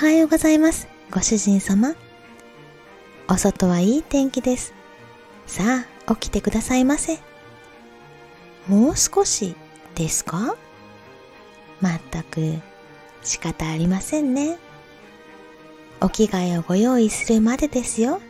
はようございます。ご主人様。お外はいい天気です。さあ、起きてくださいませ。もう少しですか？まったく仕方ありませんね。お着替えをご用意するまでですよ。